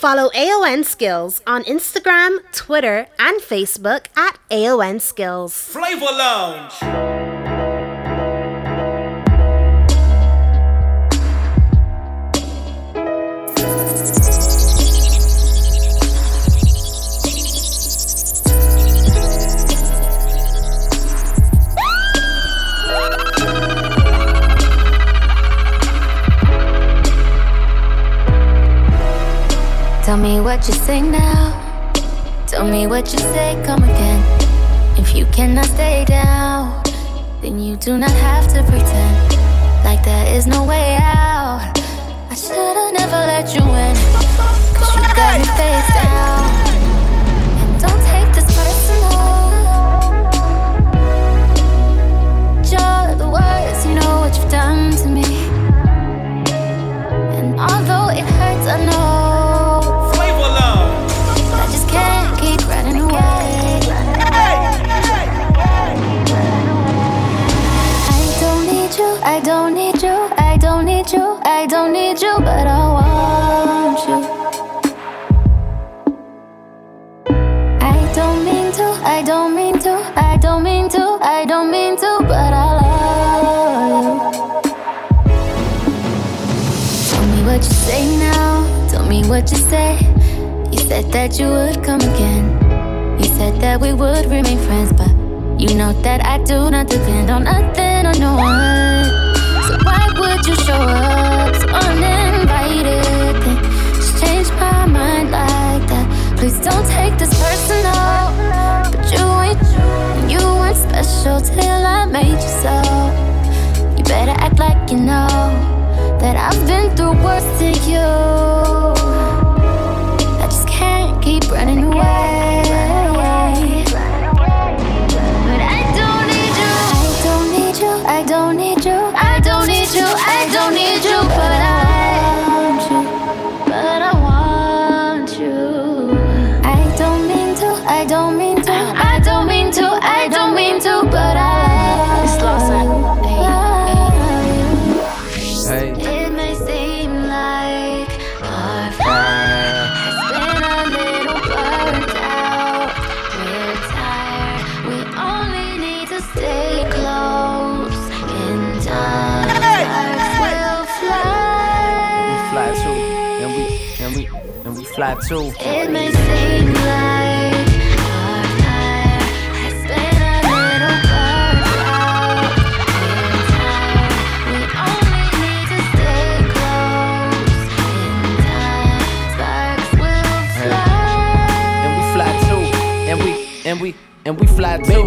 Follow AON Skills on Instagram, Twitter, and Facebook at AON Skills. Flavor Lounge. Tell me what you say now. Tell me what you say, come again. If you cannot stay down, then you do not have to pretend like there is no way out. I should've never let you in. Cause you got me face down. You say. You said that you would come again. You said that we would remain friends, but you know that I do not depend on nothing or no one. So why would you show up so uninvited? Just change my mind like that. Please don't take this personal. But you ain't you weren't special till I made you so. You better act like you know that I've been through worse than you. Close. In time, sparks will fly. And we fly too, and we and we and we fly too.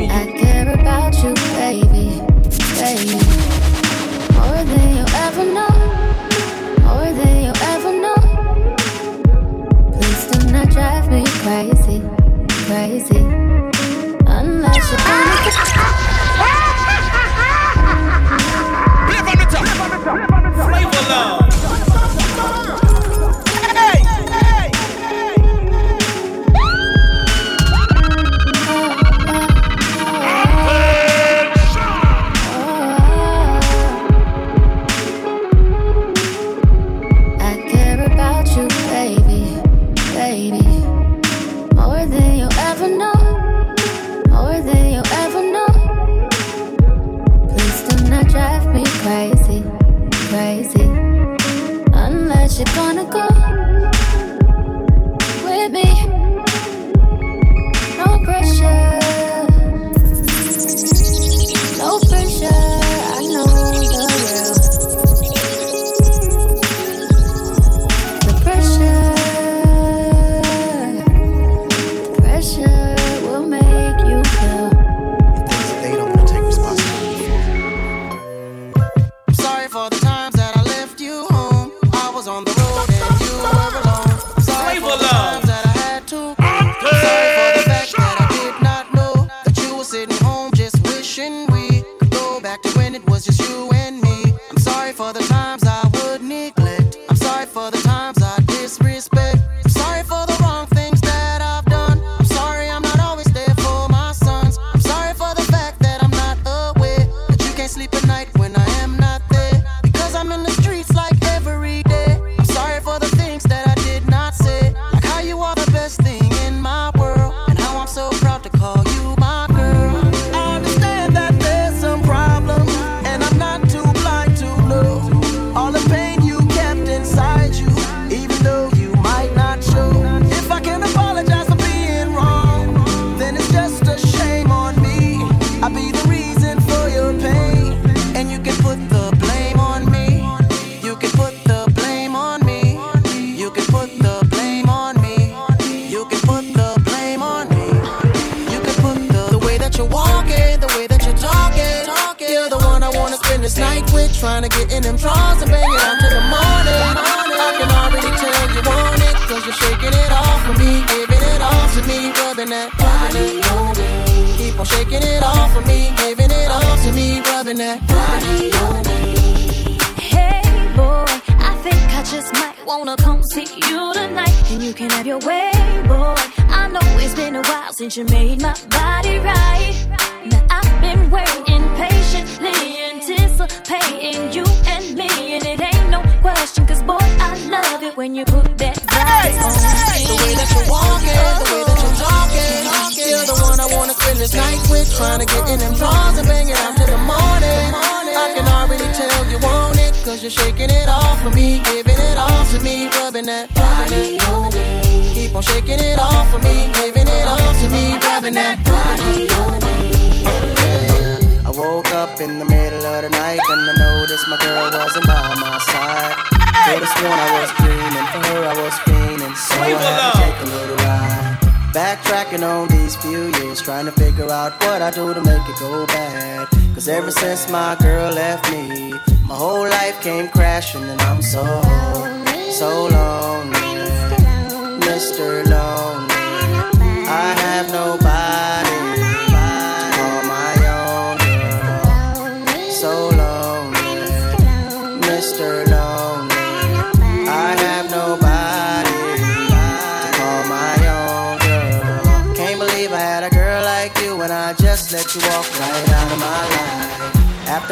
Off for me, giving it off to me, rubbing that body on me. Keep on shaking it off for me, giving it off to me, rubbing that body on me. Hey boy, I think I just might wanna come see you tonight, and you can have your way, boy. I know it's been a while since you made my body right. Now I've been waiting patiently, anticipating you and me, and it ain't no question, cause boy, I love it when you put that body on me. The way that you're walking, the way that you're talking, you're the one I wanna spend this night with. Trying to get in them drawers and bang it out till the morning. I can already tell you want it, cause you're shaking it off for me, giving it off to me, rubbing that body on me. Keep on shaking it off for me, giving it off to me, rubbing that body on me. Woke up in the middle of the night and I noticed my girl wasn't by my side. For this one I was dreaming, for her I was fiending, so I had to take a little ride. Backtracking on these few years, trying to figure out what I do to make it go bad. Cause ever since my girl left me, my whole life came crashing and I'm so, so lonely. Mr. Lonely. I have nobody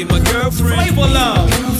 And my girlfriend. Flavor love.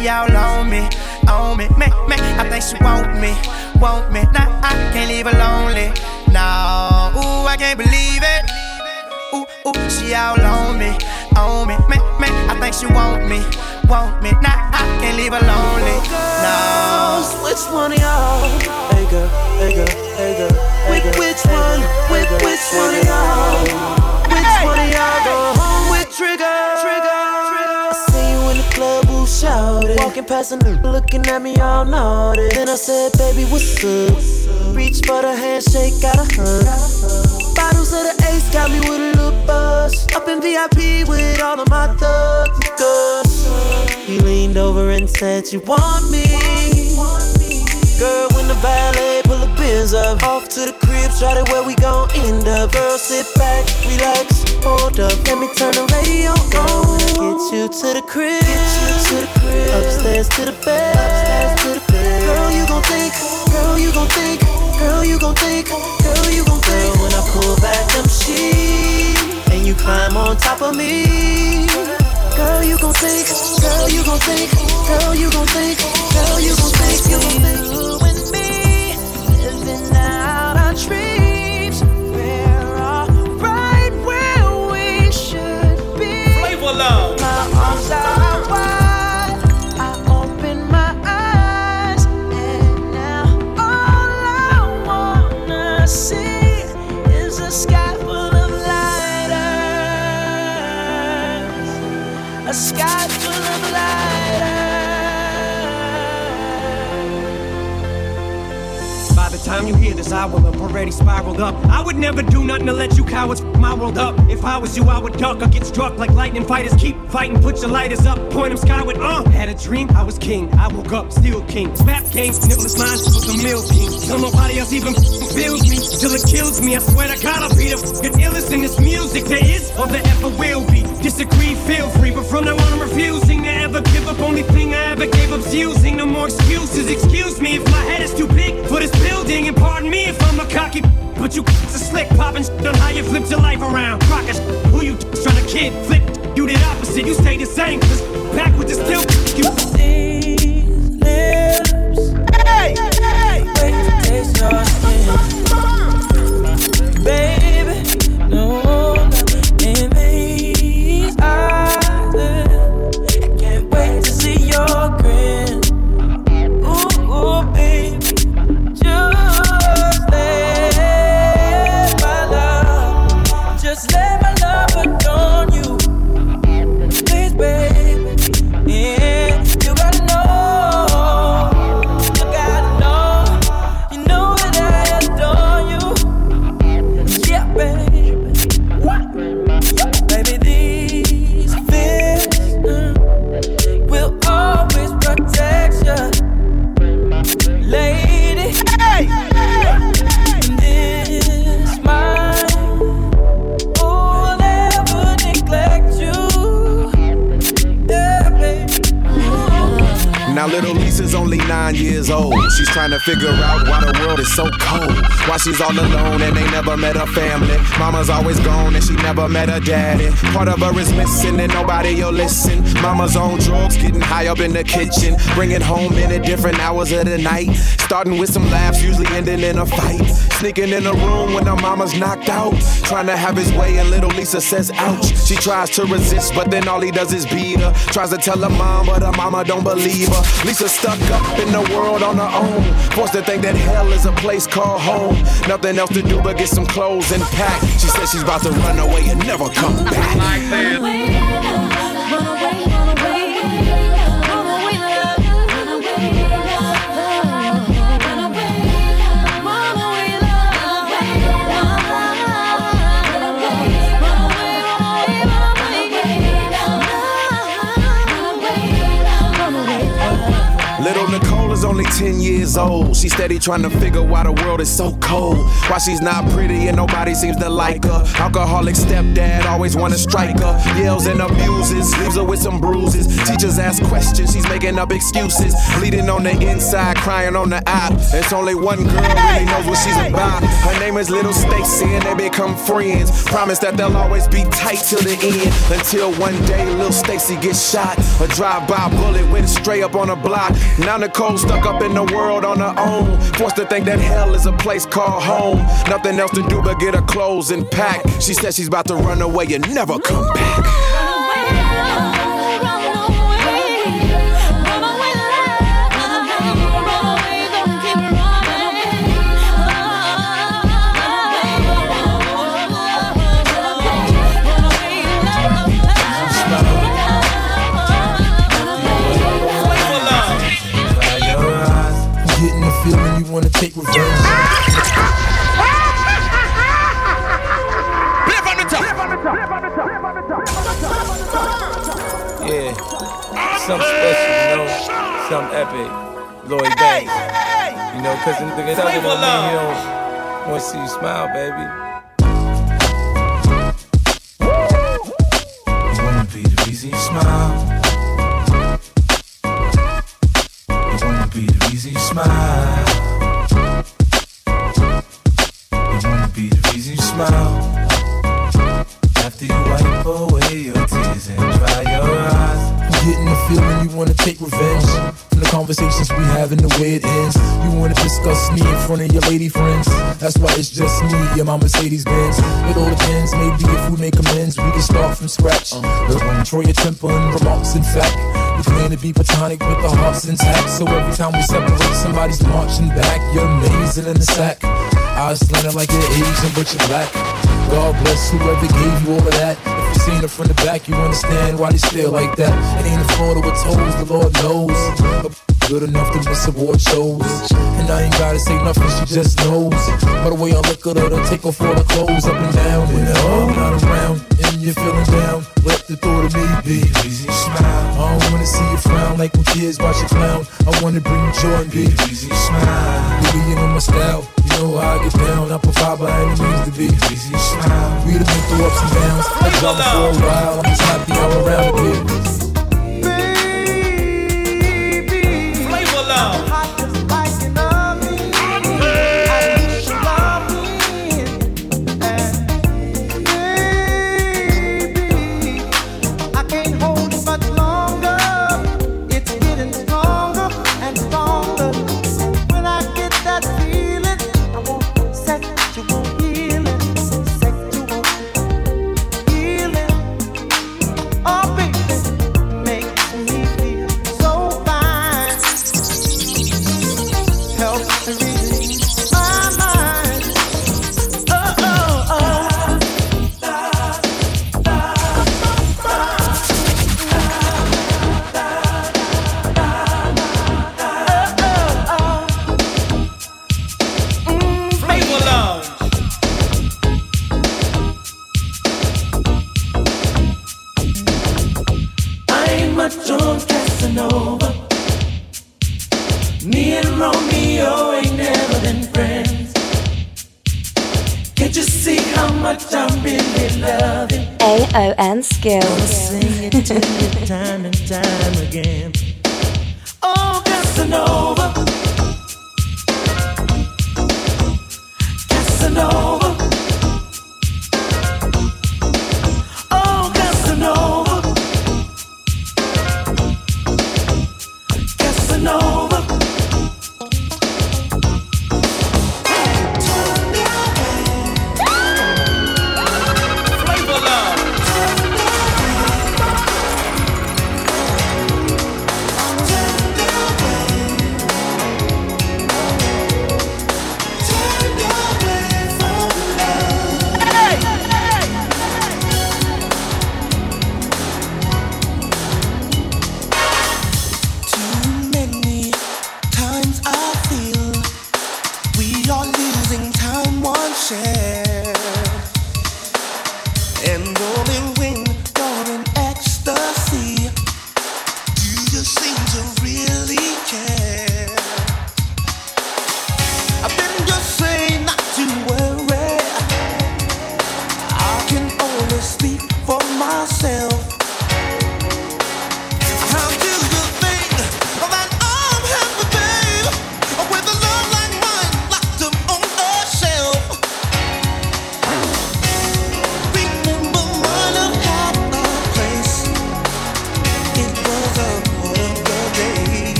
she all on me, on me, man, man. I think she want me, want me. Nah, I can't leave her lonely. No, ooh, I can't believe it. Ooh, ooh, she all on me, on me, man, man. I think she want me, want me. Nah, I can't leave her lonely. No. Which one of y'all? Hey girl, hey girl, hey girl, hey girl. Which one? Which which one of y'all? Which one of y'all Walking past a nigga looking at me all naughty. Then I said, baby, what's up? Reach for the handshake, got a hug. Bottles of the ace got me with a little buzz. Up in VIP with all of my thugs. He leaned over and said, You want me? Girl, when the valet pull the biz up, off to the crib, try to where we gon' end up. Girl, sit back, relax, hold up, let me turn the radio on. Get you to the crib, get you to the crib, upstairs to the bed, upstairs to the bed. Girl, you gon' think, girl, you gon' think, girl, you gon' think, girl, you gon' think. Girl, when I pull back them sheets and you climb on top of me. Girl, you gon' think, girl, you gon' think, girl, you gon' think, girl, you gon' think, you gon' think. I will have already spiraled up. I would never do nothing to let you cowards f my world up. If I was you, I would duck or get struck like lightning fighters. Keep fighting, put your lighters up, point them skyward. Uh, had a dream, I was king. I woke up, still king. Snap game, nipless lines was a meal scheme. Till nobody else even f- feels me, till it kills me. I swear to God, I'll be the f***ing illest in this music there is or there ever will be. Disagree, feel free, but from now on, I'm refusing to ever give up. Only thing I ever gave up's using. No more excuses. Excuse me if my head is too big for this building, and pardon me if I'm a cocky. But you are slick popping on how you flipped your life around. Rocket who you trying to kid? Flip, you did opposite. You stay the same. Cause back with is still you. These lips, Hey, hey. to taste your skin. Old. She's trying to figure out why the world is so cold. Why she's all alone and they never met her family. Mama's always gone and she never met her daddy. Part of her is missing and nobody will listen. Mama's on drugs, getting high up in the kitchen. Bringing home in at different hours of the night. Starting with some laughs, usually ending in a fight. Sneaking in the room when her mama's knocked out. Trying to have his way and little Lisa says ouch. She tries to resist, but then all he does is beat her. Tries to tell her mom, but her mama don't believe her. Lisa's stuck up in the world on her own. Forced to think that hell is a place called home. Nothing else to do but get some clothes and pack. She says she's about to run away and never come back. Run away, was only 10 years old. She steady trying to figure why the world is so cold. Why she's not pretty and nobody seems to like her. Alcoholic stepdad always wanna strike her. Yells and abuses, leaves her with some bruises. Teachers ask questions, she's making up excuses. Bleeding on the inside, crying on the eye. It's only one girl really knows what she's about. Her name is Little Stacy and they become friends. Promise that they'll always be tight till the end. Until one day Little Stacy gets shot. A drive-by bullet went straight up on a block. Now Nicole stuck up in the world on her own. Forced to think that hell is a place called home. Nothing else to do but get her clothes and pack. She said she's about to run away and never come back. Take revenge. Yeah. Something special, you know. Something epic. Lloyd Banks. You know, cause the nigga me, he don't wanna see you smile, baby. You wanna be the reason you smile. Lady friends. That's why it's just me and my Mercedes Benz. It all depends, maybe if we make amends, we can start from scratch. Look, control your temper and remarks, in fact. We claim to be platonic with the hearts intact. So every time we separate, somebody's marching back. You're amazing in the sack. Eyes slanted like you're Asian, but you're black. God bless whoever gave you all of that. If you seen it from the back, you understand why they stare like that. It ain't a photo with toes, the Lord knows. Good enough to miss award shows. And I ain't gotta say nothing, she just knows. By the way I look at her, to take off all her clothes up and down. When they're all not around, and you're feeling down, let the thought of me be. Easy smile. I don't wanna see you frown like when kids watch you clown. I wanna bring you joy and be. Easy smile. You know my style. You know how I get down. I provide by any means to be. Easy smile. We done been through ups and downs. I drama for a while. I'm just happy I'm around. Flavor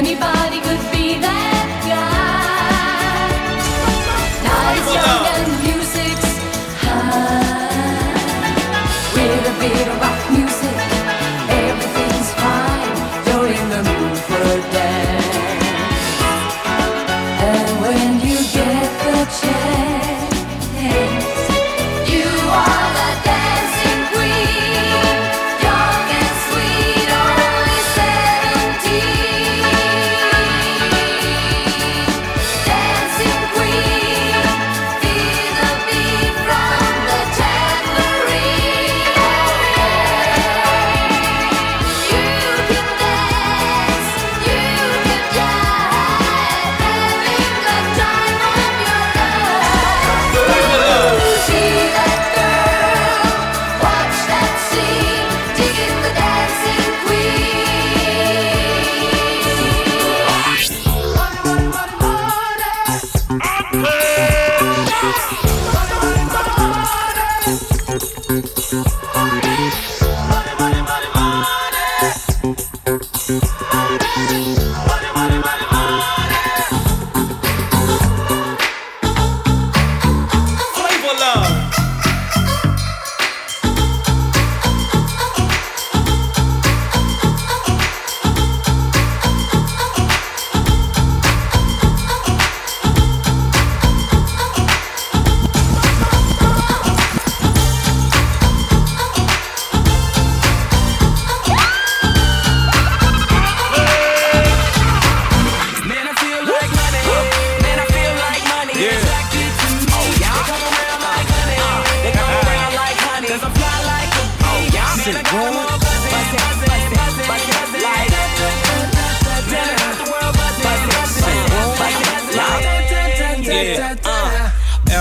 anybody.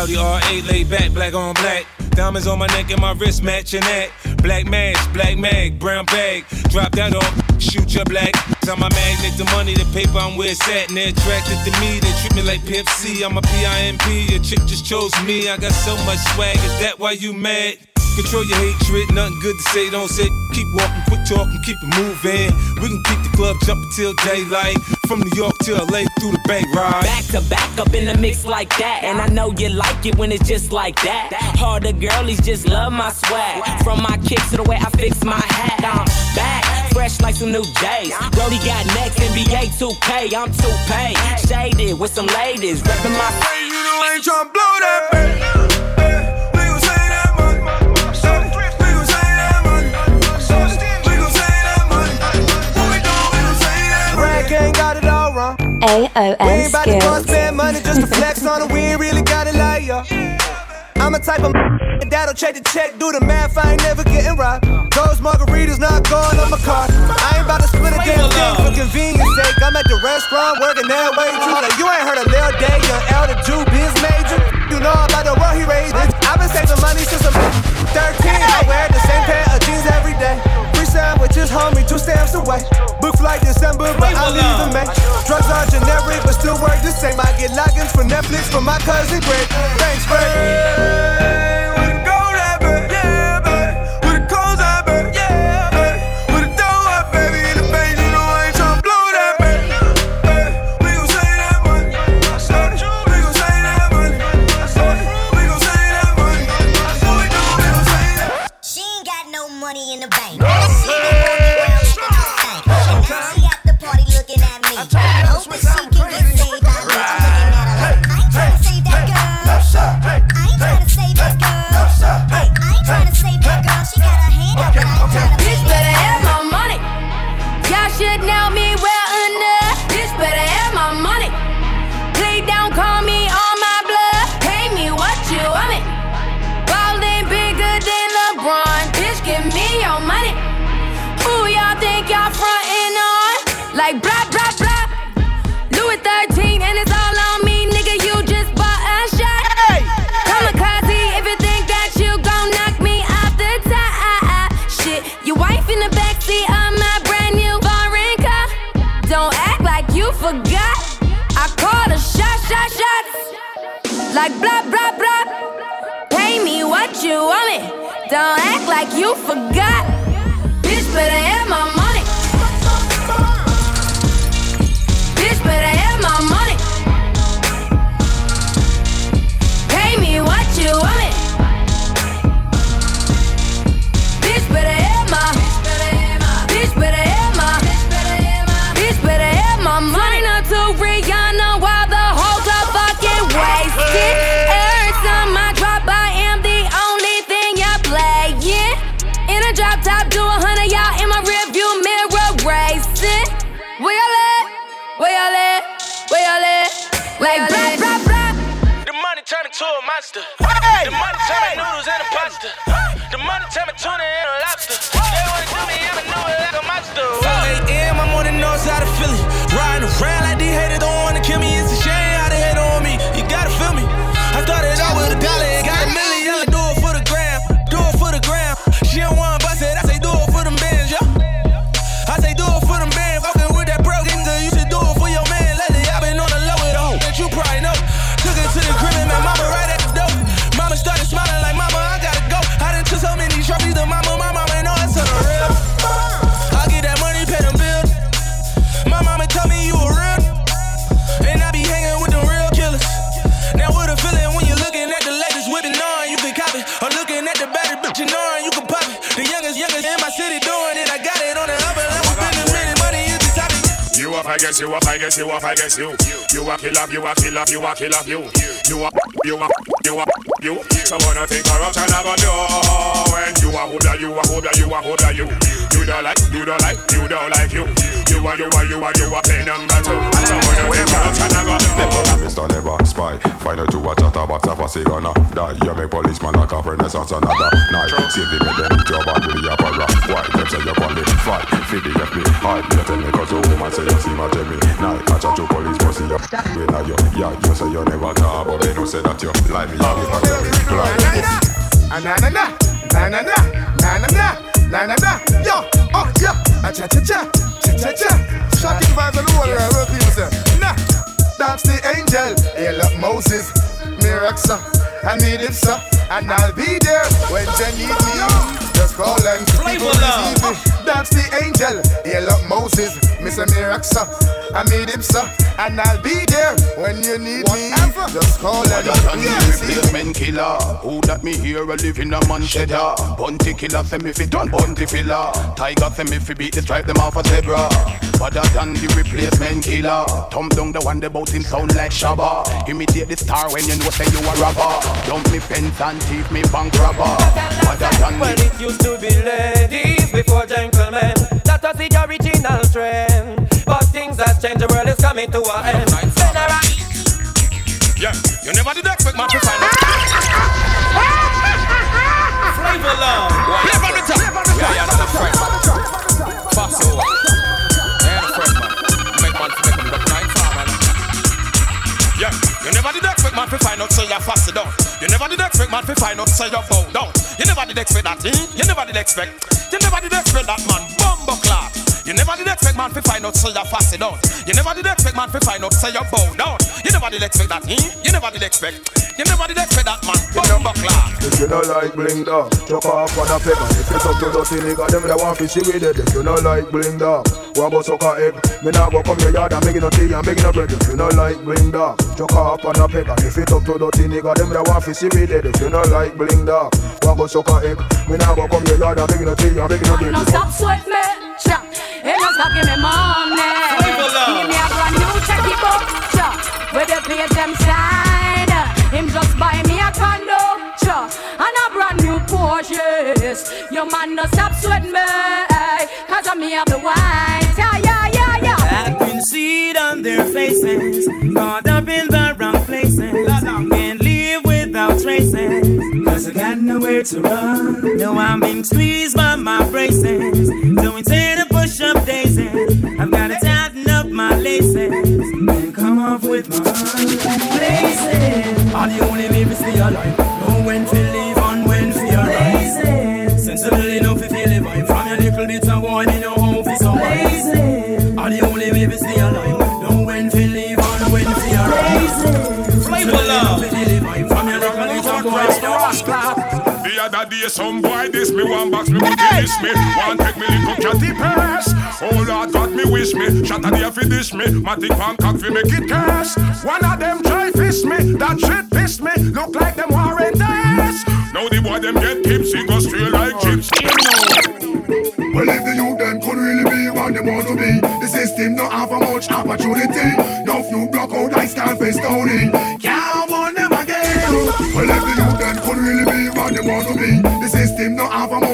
Shorty R8 laid back, black on black. Diamonds on my neck and my wrist matching that. Black mask, black mag, brown bag. Drop that off, shoot your black. I'm a magnet, the money, the paper, I'm where it's. And they're attracted to me, they treat me like Pimp C. I'm a PIMP, your chick just chose me. I got so much swag, is that why you mad? Control your hatred, nothing good to say, don't say. Keep walking, quit talking, keep it moving. We can keep the club jumping till daylight. From New York to LA through the bank ride. Back to back up in the mix like that. And I know you like it when it's just like that. Harder girlies just love my swag. From my kicks to the way I fix my hat. I'm back, fresh like some new J's. Brody got next, NBA 2K. I'm 2Pay. Shaded with some ladies. Reppin' my. You know I ain't tryna blow that baby. Ya. I'm a type of that'll check the check, do the math. I ain't never getting robbed. Those margaritas not going on my card. I ain't about to split a damn thing for convenience sake. I'm at the restaurant working that way too. Like you ain't heard of Lil Day, young elder Jew, biz major. You know about the world he raised. I've been saving money since I'm 13. I wear the same pair of jeans every day. Sandwiches, homie, two stamps away. Book flight December, but I leave in May. Drugs are generic, but still work the same. I get logins for Netflix from my cousin Greg. Thanks, Greg. Philly. Riding around like these haters don't guess you up, I guess you up, I guess you. You a kill up, you a kill up, you a kill up, you. You a, you a, you a, you. Someone I think corruption I got do. When you a holder, you a holder, you a holder, you. You don't like, you don't like, you don't like you. You a, you a, you a, you a play number two. Someone I think corruption got do. Never be Mr. Never Spy. Find out you a chatterbox of a cigana. Die, you make policeman a cop renaissance another night. Save the eat your body with the opera. Why? Them say you qualify. Feed the FBI. You tell me cause the woman say you see my me. Now I chat to police pussy up. We know you. Yeah, you say you never talk, but they don't say that you lie me out tell me. Lie. Na na na, na na na, na na na, na na na. Yo, oh yeah, ah, cha cha cha, cha cha cha. Shocking vibes on the world, what people say. That's the angel. Hail up Moses, Miraxa, I need it sir, and I'll be there when you need me. Just call and people receive me. That's the angel. Hail up Moses, Mr. Miraxa, I need him sir, and I'll be there when you need me. Just call and Than yeah, the replacement killer? Who that me here a live in a man cheddar Bounty Killer say me fi done bunty filler. Tiger say me fi beat the stripe them off a zebra. Better than the replacement killer. Thumb down the one the bout him sound like Shabba. Imitate the star when you know say you a robber. Dump me fence and thief me bank robber. Better than Well, the it used to be ladies before gentlemen. That was the original trend. But things have changed, the world is coming to an end. Yeah, you never did expect man to find. Flavor love. On the top. Yeah, yeah, a friend. Over. Yeah, friend, man. Make man to make him look nice, man. Yeah, you never did expect man to find out, so you're fast down. You never did expect man to find out, so you're bow down. You never did expect that, eh? You never did expect. You never did expect that, man. Bumbo clock. You never did expect man to find out, so you're fast down. You never did expect man to find out, so you're bow down. You never did expect that, eh? You never did expect. You never did expect that, man. Bumbo clock. If you don't like bling dog, chuck off on a paper. If you talk to dirty nigga, them that want to see with it. If you don't like bling dog, what about suck a egg? Me nah go come your yard and making no tea and making no bread. If you don't like bling dog, chuck off on a paper. If you talk to dirty nigga, them that want to see with it. If you don't like bling dog, what about suck a egg? Me nah go come your yard and making no tea and making no bread. No stop sweat me, cha. Hey, no stop give me money. Give me a brand new checky book, cha. With the pay them side. Him just buy me a condo, cha. And a brand new Porsche. Yes. Your man no stop sweat me, cause I'm me have the wine. Yeah, yeah, yeah, yeah. I can see it on their faces, caught up in nowhere to run. No, I'm being squeezed by my braces. So instead of push up daisies, I've gotta tighten up my laces and come off with my places. Are the only to stay alive. The other day, some boy diss me, one box me, hey! diss me, one take me little catty purse. Oh Lord, God me wish me, shot a day fi dish me, matic Bangkok fi make it curse. One of them try fish me, that shit piss me, look like them warrant us. Now the boy them get tipsy, go straight like gypsy. Well, if the youth them could really be what they want to be, the system don't have a much opportunity. No few block out, I stand face stoning. Can't want them again. Well, if the youth them could really be what they want to be,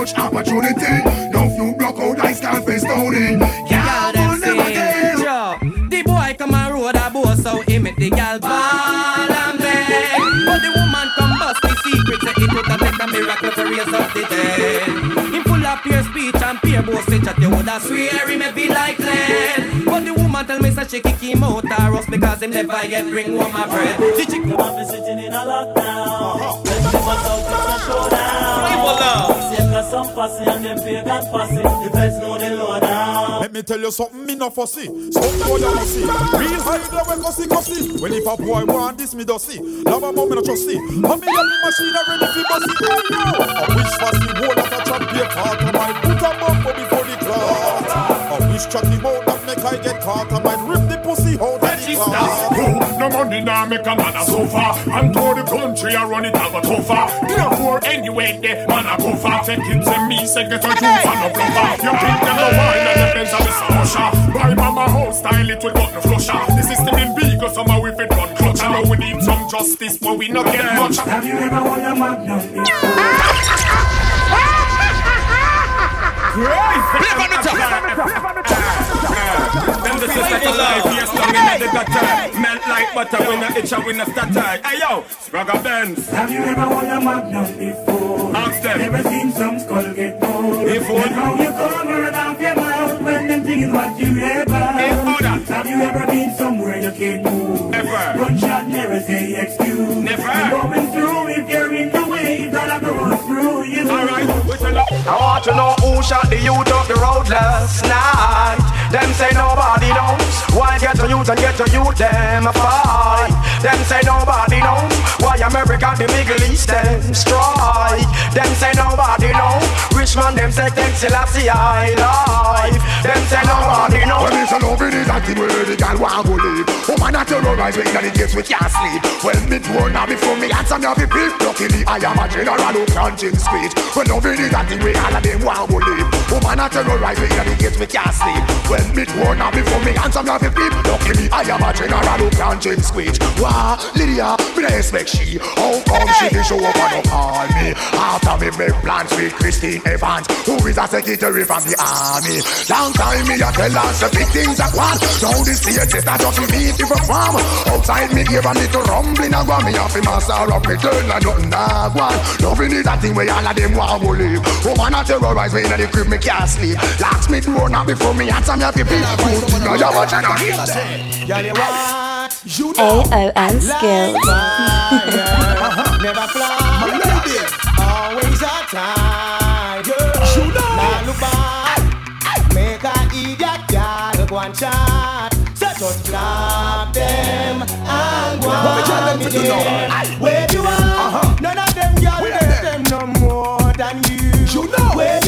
much opportunity. No few block out, I stand face stoning. Can't want them again. Yo, the boy come and road a boss so he make the gal ball and beg. But the woman come bust the secret say it would take a miracle to raise up the dead. Him full of pure speech and pure boasting chat you woulda swear he may be like lead. But the woman tell me say she kick him out a rough because him never yet bring home a bread. The chick Them have been sitting in a lockdown. When they was out, it's a showdown. Flavor love. Safe got some fussy and them pagan fussy. The feds know the lowdown. Let me tell you something, me no fussy. Some boy you must see. Real high there we cussy cussy. When if a boy want this, me do see. Love a mom, me no trust see. And me have the machine ready fi bust it. Hey yo, I wish fussy whole of a champion part of my put a bumper before the clout. I wish chatty mouth that make I get caught. I might rip the pussy out of the clout. Who? Money now make a man a sofa. And to the country I run it have a tougher. No poor anyway the man a go far Take it to me say get a juice and no bluffer You think them no wine and the Benz and the Sasha Buy mama house style it will got no flusher. The system in big or somehow we fit run clutch. I know we need some justice but we not get much. Have you ever won a magnum? Live on the top. Them the sister to life. Yes, long in the gutter. Melt like butter when I itch and when I stutter. Hey yo, Spragga Benz. Have you ever won a Magnum before? Ask them. Never seen some skull get bored. If Look how you cover off your mouth when them things what you ever. Have you ever been somewhere you can't move? Never. Gunshot never say excuse. Never. I'm going through if you're in the way that I go through you. Alright, I want to know who shot the youth up the road last night. Them say nobody knows. Why get to youth and get to youth them a fight? Them say nobody knows. Why America the Middle East them strike? Them say nobody know. Rich man them say take Selassie I life. Them say nobody know. Well, it's a love it is a thing where the girl want to live. Woman a terrorize me in the gates we can't sleep. Well, me door now before me answer me have a beep. Luckily I am a general who can't speech. Well, love it is a thing where all of them want to live. Woman a terrorize me in the gates we can't sleep. Well, me door now before me answer me have a beep. Luckily I am a general who can't speech. Wow, Lydia, me not expect she. How come she be show up and don't call me? After me make plans with Christine Evans, who is a secretary from the army. Long time me a tell her the big things I want. Now the stage is not just me to perform. Outside me give a little rumbling and go me off in my sorrow. Me turn and nothing I want. Loving is that thing where all of them want to live. Woman a terrorize me in the crib me can't sleep. Locks me door now before me answer me have to be. Good thing I am a general. AON Skills. Never fly. Always a tiger. Now look back. Make a idiot girl go and chat. So just flap them and go on. Where you are, none of them girl get them no more than you. You know where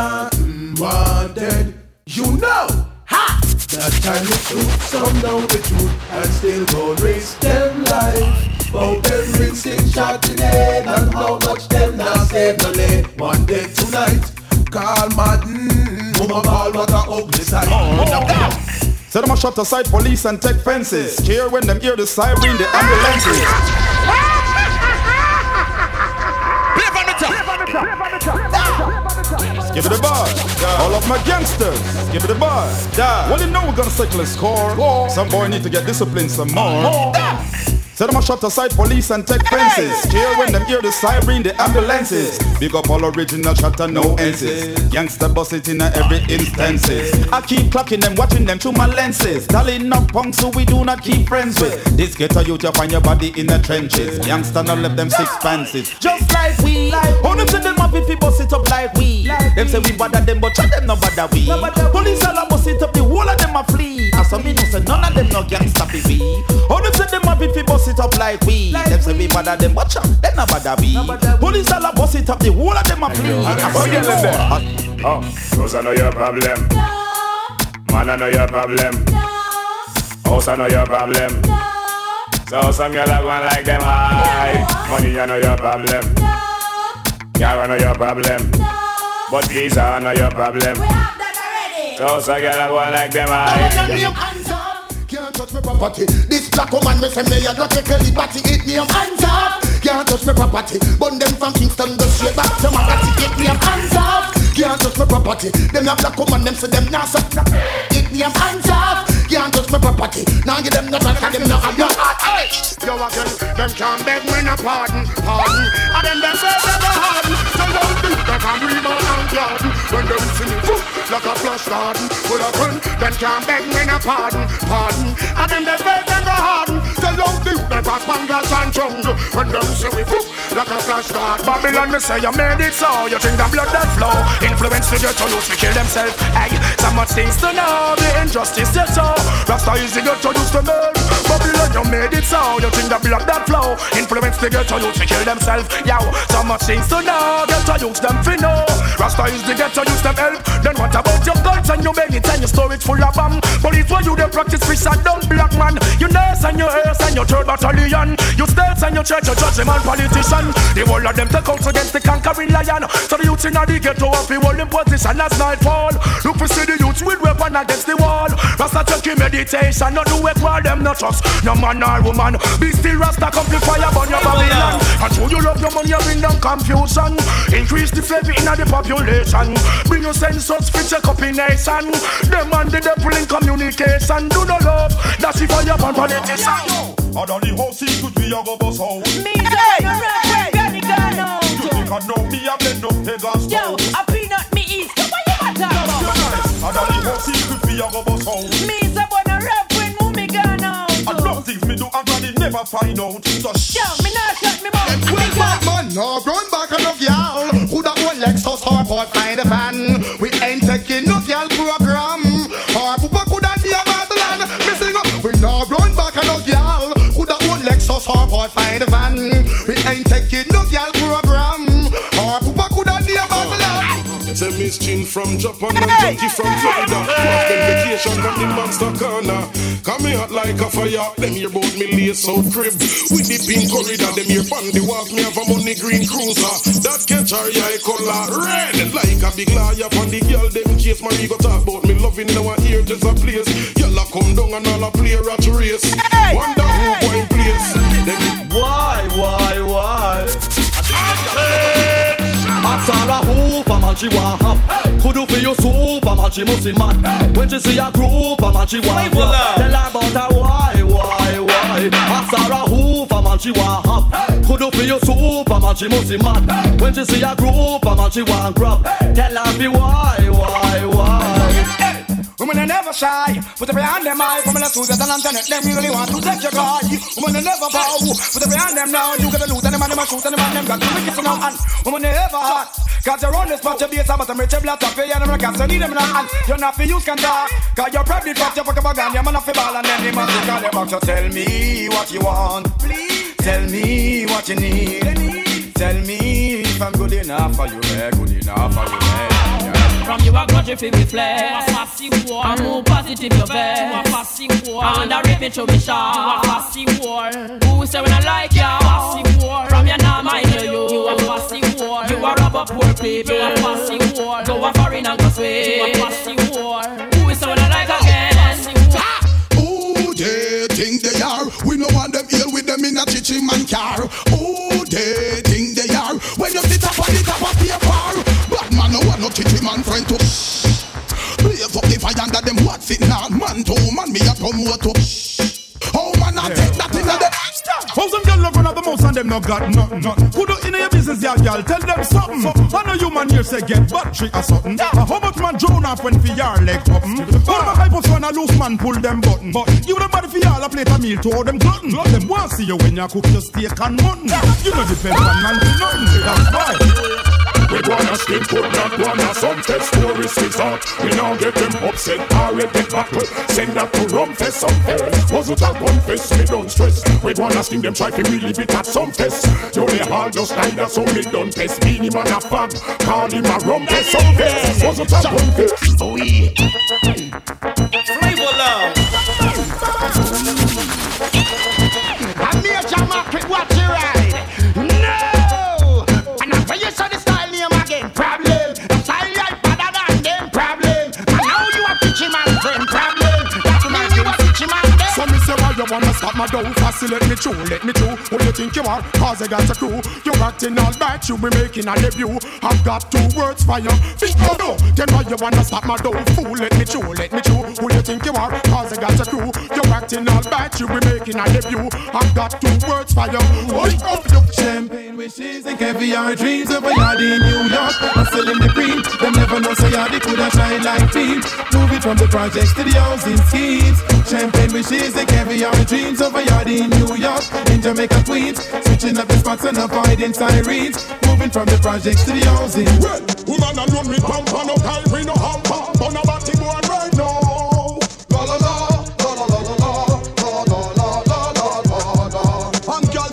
say wanted, you know. Ha! That time it took some know the truth and still go risk them life. Bout them rinsing shot today and how much them now save no lay. One day tonight, call Madden, mama call what a ugly sight. Say them a shut aside police and take fences. Cheer when them hear the siren, the ambulances. Ah! Give it a bar. All of my gangsters. Give it a bar. Well, you know we're gonna settle a score. Some boy need to get disciplined some more. Say them a shut aside police and take fences. Cheer when them hear the siren, the ambulances. Big up all original chatter, no answers. Gangster bust it in every instances. I keep clocking them, watching them through my lenses. Telling up punks who we do not keep friends with. This ghetto youth, you find your body in the trenches. Youngster not left them six fancies. Just like we. Oh, them say them happy people sit up like we. Them say we bother them, but try them no bother we. Police all a bust it up, the whole of them a flee. As some me know say none of them no gangster be we. Oh, them say them happy people sit up like we. Them say we bother them, but try them no bother we. Police all a bust it up, the whole of them a flee. As some know Oh, those are not your problem. Man, I know your problem. House, I know your problem. So some girl are going like them high. Money, I know your problem. Car, I know your problem. But visa, I know your problem. So some girl are going like them high. Touch me property. This black woman me say me a not take liberty. It me a hands up. Can't touch me property. Bun them from Kingston go straight back to Magatti. It me a hands up. Can't touch me property. Them a black woman them say them nah suck. It me a hands up. Can't touch me property. Now give them no and them no have no heart. Yo again. Them can't beg me no pardon, pardon. And then them say them a harden. So don't think they can rebound and garden. When them see me like a flush garden full of fun. Them can't beg me no pardon, pardon. And then they say them go harden. So don't think they pass bangers and jungle. When them see me foot like a flash garden. Babylon, me say you made it so You think the blood that flow Influence to get to youth to kill themselves Hey, so much things to know The injustice you so Rasta is the get to use to men Babylon, you made it so You think the blood that flow Influence the get to youth to kill themselves Yo, so much things to know Get to use them fi know Rasta is the get to use them help Then what about your guns and your it and your storage full of bomb Police where you they practice fish and dumb black man You nurse and your earth and your third battalion You states and you church, you judge and politician. The whole of them take out against the conquering lion. So the youths in the ghetto the whole in position as nightfall. Look for see the youths with weapon against the wall. Rasta take meditation, not do it while them not trust. No man or woman, be still Rasta come to fire burn your Babylon. And show you love your money, you bring down confusion. Increase the flavor in the population. Bring your senses fit check up in nation. Them and the devil in communication. Do no love, that's if fire burn politician. And on the whole secret we a go bust out Me hey, hey, get the gun out. You think I know me a blend up Pegas Yo, a peanut me east. What you matter about? And on the whole secret we a go bust out Me never find out So Yo, me not shut me mouth. Well, man, no run back enough y'all. Who that one Lexus or Ford find a fan? Chin from Japan and Jackie from Florida. Off them vacation from the monster corner. Come here like a fire. Them here bout me lace out crib. With the pink corridor. Them here on the walk. Me have a money green cruiser. That catch her eye color red. Like a big liar on the girl. Them case Marie go talk about me loving now I hear just a place. Y'all come down and all a play rat race. Wonder who going place. Them Why, why, why? Man she want have Could do for your super man she must be mad When she see a group man she want have Tell her about her why, why, why Asara hoopa man she want have Could do for your super man she must be mad When she see a group man she want grab Tell her be why, why, why Women are never shy. Put every hand them high. Women are sweeter than internet. Them really want to take your guy. Women are never bow. Put every hand them now. You get the loot and them and them a shoot and them and them got to make it now. And women never hot. Cause you're on this spot, your base, but I'm rich, black, top, yeah, them cats, so need them in hand. You're not for use can talk. Cause you're probably fucked, you fuck up a gun, you're off the ball, and then the man take all your back. So tell me what you want. Please. Tell me what you need. Tell me if I'm good enough for you, eh, good enough for you, eh. From you a grudge if you reflect To a fussy war. I move positive you vex To a fussy war. I underrate me through me shot To a fussy war. Who say when I like you Fussy war. From you now mind you You You. a fussy war. You a rub up poor people You a fussy war. Go a foreign and go sway To a fussy war. Who say when I like again? Fussy war. Who they think they are? We no want them ill with them in a chichi man car. Man friend to. Blaze up the fire under them what's it now? Man to man me a promote to. Oh man, I take that in the How's them girl love run up the most and them no got nothing. Who do in your business, y'all, y'all? Tell them something. I know you man here say get battery or something. Uh, How much man drone off when for your leg open? All my hypos when a loose man pull them button. But you them body for y'all a plate a meal to all them glutton. Them want see you when you cook your steak and mutton. You know depend on man nothing. That's why. We wanna skip put that wanna some test tourist resort. We now get them upset, already get back to Send that to rum fest some fest. Was it a gun fest? Me don't stress. We wanna skin them try to really be at some test. You only hard just like that, so me don't test. Me Beenie Man a fag, call him a rum fest some fest. Was it a gun fest? Oh yeah. Flavor love. A major market, watch your ride. Wanna stop my dough Fast let me through, let me through Who you think you are? Cause I got a crew You acting all bad, you be making a debut I've got two words for you Think you know Then why you wanna stop my dough Fool, let me through, let me through Who you think you are? Cause I got a crew You acting all bad, you be making a debut I've got two words for you Wake up, oh, you Champagne wishes and caviar dreams of a yard in New York. I'm selling the cream. Them never know say yard could have shine like beam. Moving from the projects to the housing schemes. Champagne wishes and caviar dreams of a yard in New York. In Jamaica, Queens. Switching up the spots and avoiding sirens. Moving from the projects to the housing. Woman alone with pump on no time, we no hamper. On a batty board right now. La la la, la la la la la, la la la la la la. And girl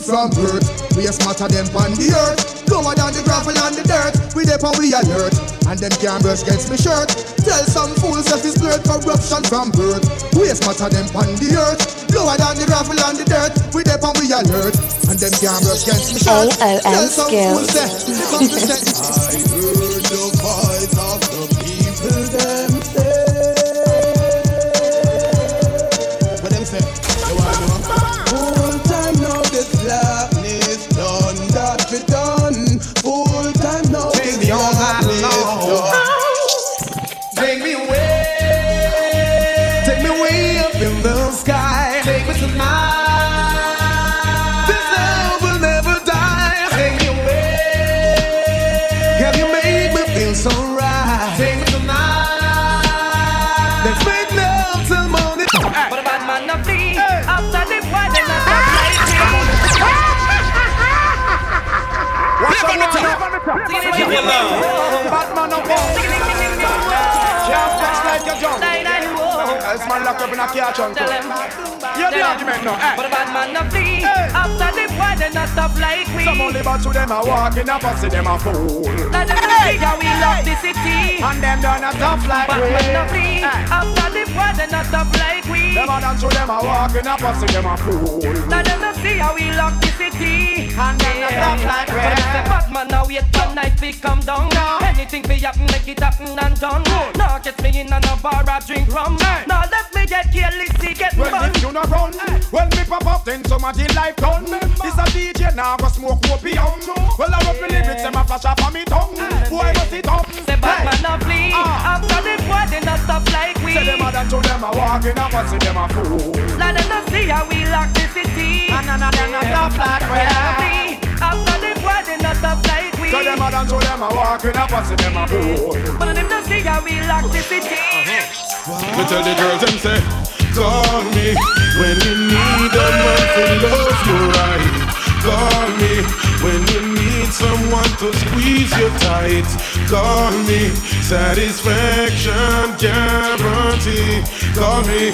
from you la la la. Them boy they corrupt it from birth. Waste matter them on the earth. Lower than the gravel and the dirt. We dip and we alert. And them can't brush against me shirt. Tell some fools that is blurred corruption from birth. We Waste matter them on the earth. Lower than the gravel and the dirt. We dip and we alert. And them can't brush against me shirt. AON Tell some fools that. I Love. Batman no fall. Can't flex like your jump. This man locked up in a car trunk. Hear the argument now. eh? But a bad man not flee after the boy they not stop like we. Some only but to them a walk in a pussy, them a fool. Let them see how we love the city. And them done a tough like Bad we. man not flee after the boy they not stop like we. Them a done to them a walk in a pussy, them a fool. Let them see how we lock the city. And them not tough like we. The bad man now wait for night we come down. Anything fi happen, make it happen and done. Now catch me in a bar or drink rum. Now let me get careless, see get Well, fun. if you not run, when me pop up, then somebody life done. This a DJ now go smoke opium. Well, I rub the lyrics, them a flash up on me tongue. Boy, must it up. Say bad man not flee ah. after the boy they not stop like we. Say them a done to them a walk in a pussy, them a fool. Let them not see how we lock the city. And none of them not stop like we. After the boy they not stop like we. Say them a done to them a walk in a pussy, them a fool. But them not see how we lock the city. Uh-huh. Me tell the girls them say, call me when you need a man to love you right. Call me when you need someone to squeeze you tight. Call me, satisfaction guarantee. Call me,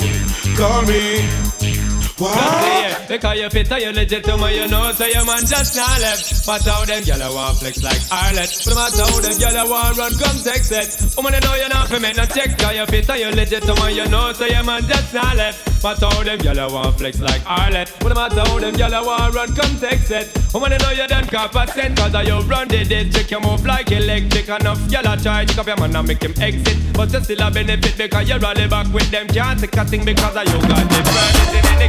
call me. What? Because you fit and you legit to me, you know, so your man just not left. But how them gyal a want flex like Arlet. But matter how them gyal a want run, come text it. Woman, you know you not fi make no check, cause you fit and you legit to me, you know, so your man just not left. But how them gyal a want flex like Arlet. But matter how them gyal a want run, come text it. Woman, you know you done cop a cent, cause I you run the district, you move like electric. Enough gyal a try to up your man and make him exit. But you still a benefit because you rally back with them, can't take a thing because you got the furnace in any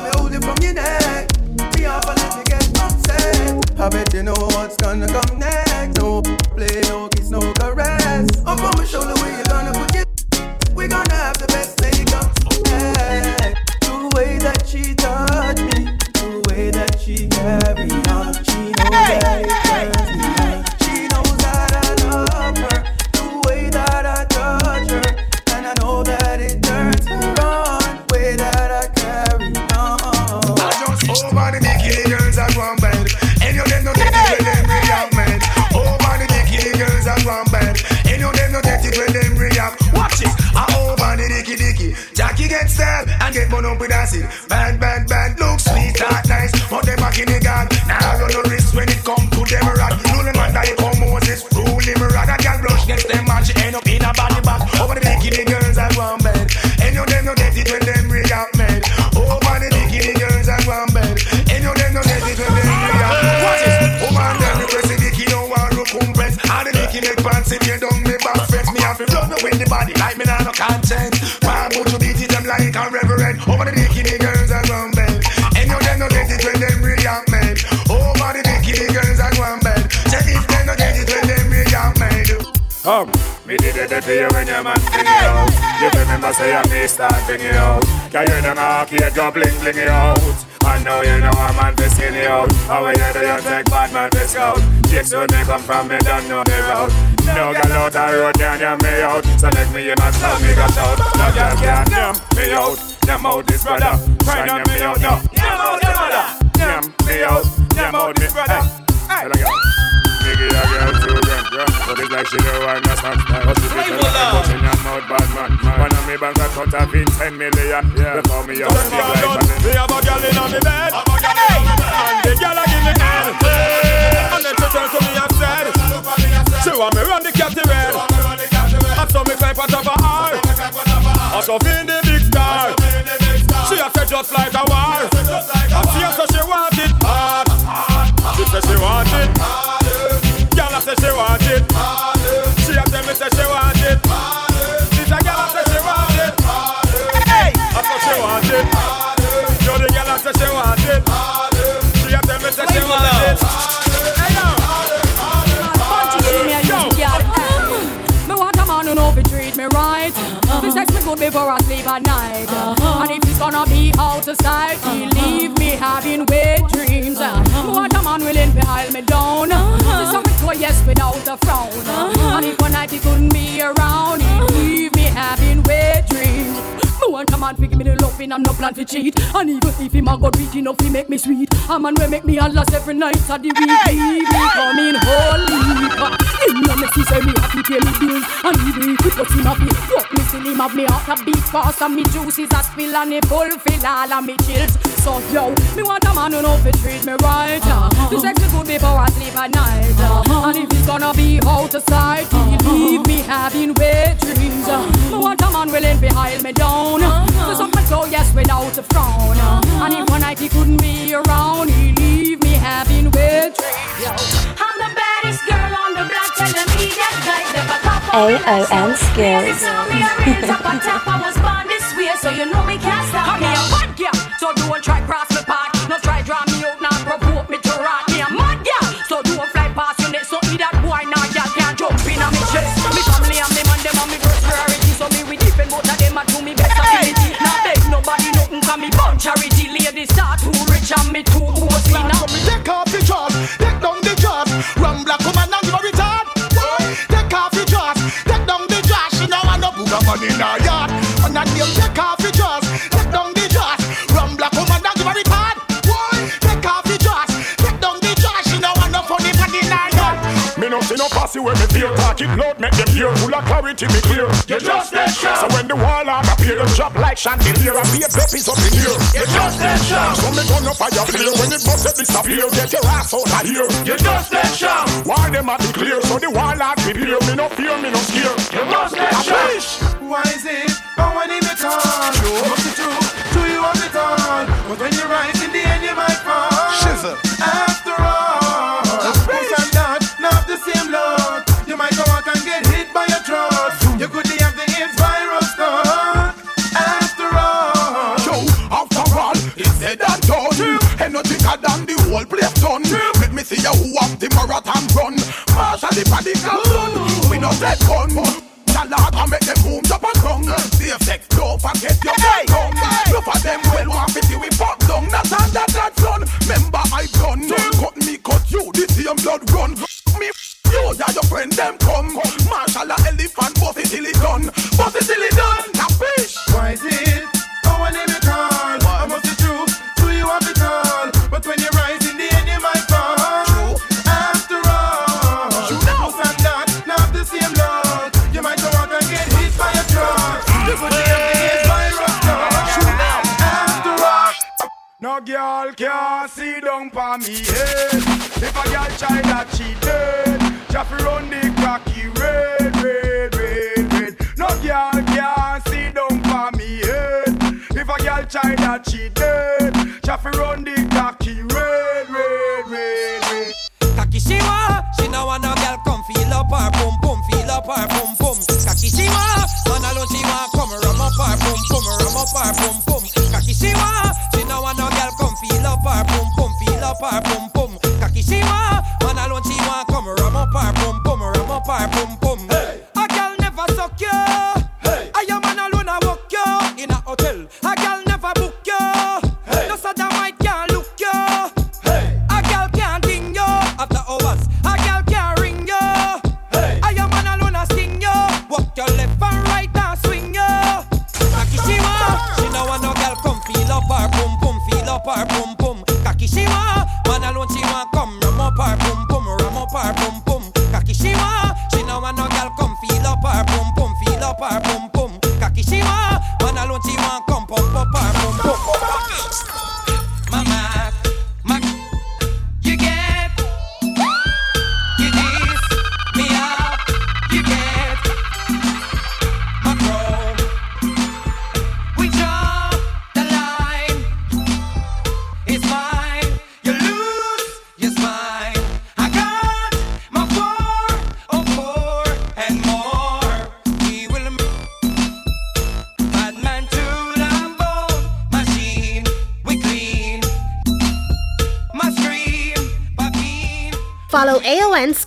let me hold it from your neck. Be off and let me get upset. I bet you know what's gonna come next. No play, no kiss, no caress. Up on my shoulder, start bring it out. Can you them arcade go bling bling it out? I know you know a man to skin it out. How you do you take bad man to scout? Chicks when they come from me don't know the route. No girl out the road can yam me out. So let me in and stop me got out. No girl can yam me out. Yam out this brother. Try yam me out now. Yam out the mother. Yam me out. Yam out this brother. Hey, hey. Biggie a girl to them, yeah. But it's like she don't stop. But she get a lot in her mouth, me bank account have been 10 million. Yeah. Before me out, me like man. Me have a girl in on me bed. And the girl a give me head. And then she turn to me and said, She want me run the captain red. And so me climb on top of her. And so in the big star. She a say just like a war. And she a say she want it hard. She say she want it Girl a say she want it She a tell me say she want it She's a girl a say I say she want it Yo, the girl a say she want it She a tell me say she want it Me man who know fi treat me right. Sex me good before I sleep at night. And if he's gonna be out of sight, he leave me having wet dreams. Me want a man willing to hold me down. To something to a yes without a frown. And if one night he couldn't be around, he leave me having wet dreams. Me a man fi give me the loving and no plan fi cheat. And even if him a go rich enough, he make me sweet. A man will make me a last every night of the week. Leave me coming holy. Him no messy say me have to pay me bills. And even if he puts him feel, fuck me still him have me heart a beat fast. And me juices a spill and he fulfill all of me chills. So yo, me want a man who know fi treat me right. Uh, to sex me good before I sleep at night. Uh, and if he's gonna be out of sight, he leave me having wet dreams. Uh, me want a man willing to hold me down. To something so yes without a frown. Uh, and if one night he couldn't be around, he leave me having wet dreams. Yo. I'm the baddest girl on the block, tell the media guys never top AON skills. on top, I was born this way, so you know me can't stop. Come here, bad girl. So don't try cross me path. No try draw that take off the jaws, take down the jaws. Run black woman and give a retard. Take off the jaws, take down the jaws. She know I no funny in her. Me no see no passy when me feel Talk. It loud, make them hear Full of clarity, me clear. You just dead sure So when the wall art appear Them drop like chandelier. And be a puppies up in here. You just dead sure So me turn up fire flare When it bust it disappear. Get your ass out of here. You just dead sure Why them a be clear So the wall art prepare Me no fear, me no scare. You just wise it, do, you it? But when you rise in the end, you might fall. After all, not the same You might go out and get hit by a truck. You could the After all, after all, it's said and done. Than the whole done. Let me see who the marathon run. Marshal the panic, we not let gun. Shall I make them boom? Don't forget your hey, gun hey. Look at them well, one fifty we pop down Not under that sun, member I done cut me, cut you, the same blood run Me, you, yeah, your friend them come girl can't see down for me head. If a girl try that she dead, just run the cracky red, red, red, red. No girl can't see down for me head. If a girl try that she dead, just run the cocky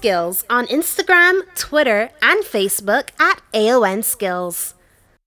Skills on Instagram, Twitter, and Facebook at AON Skills.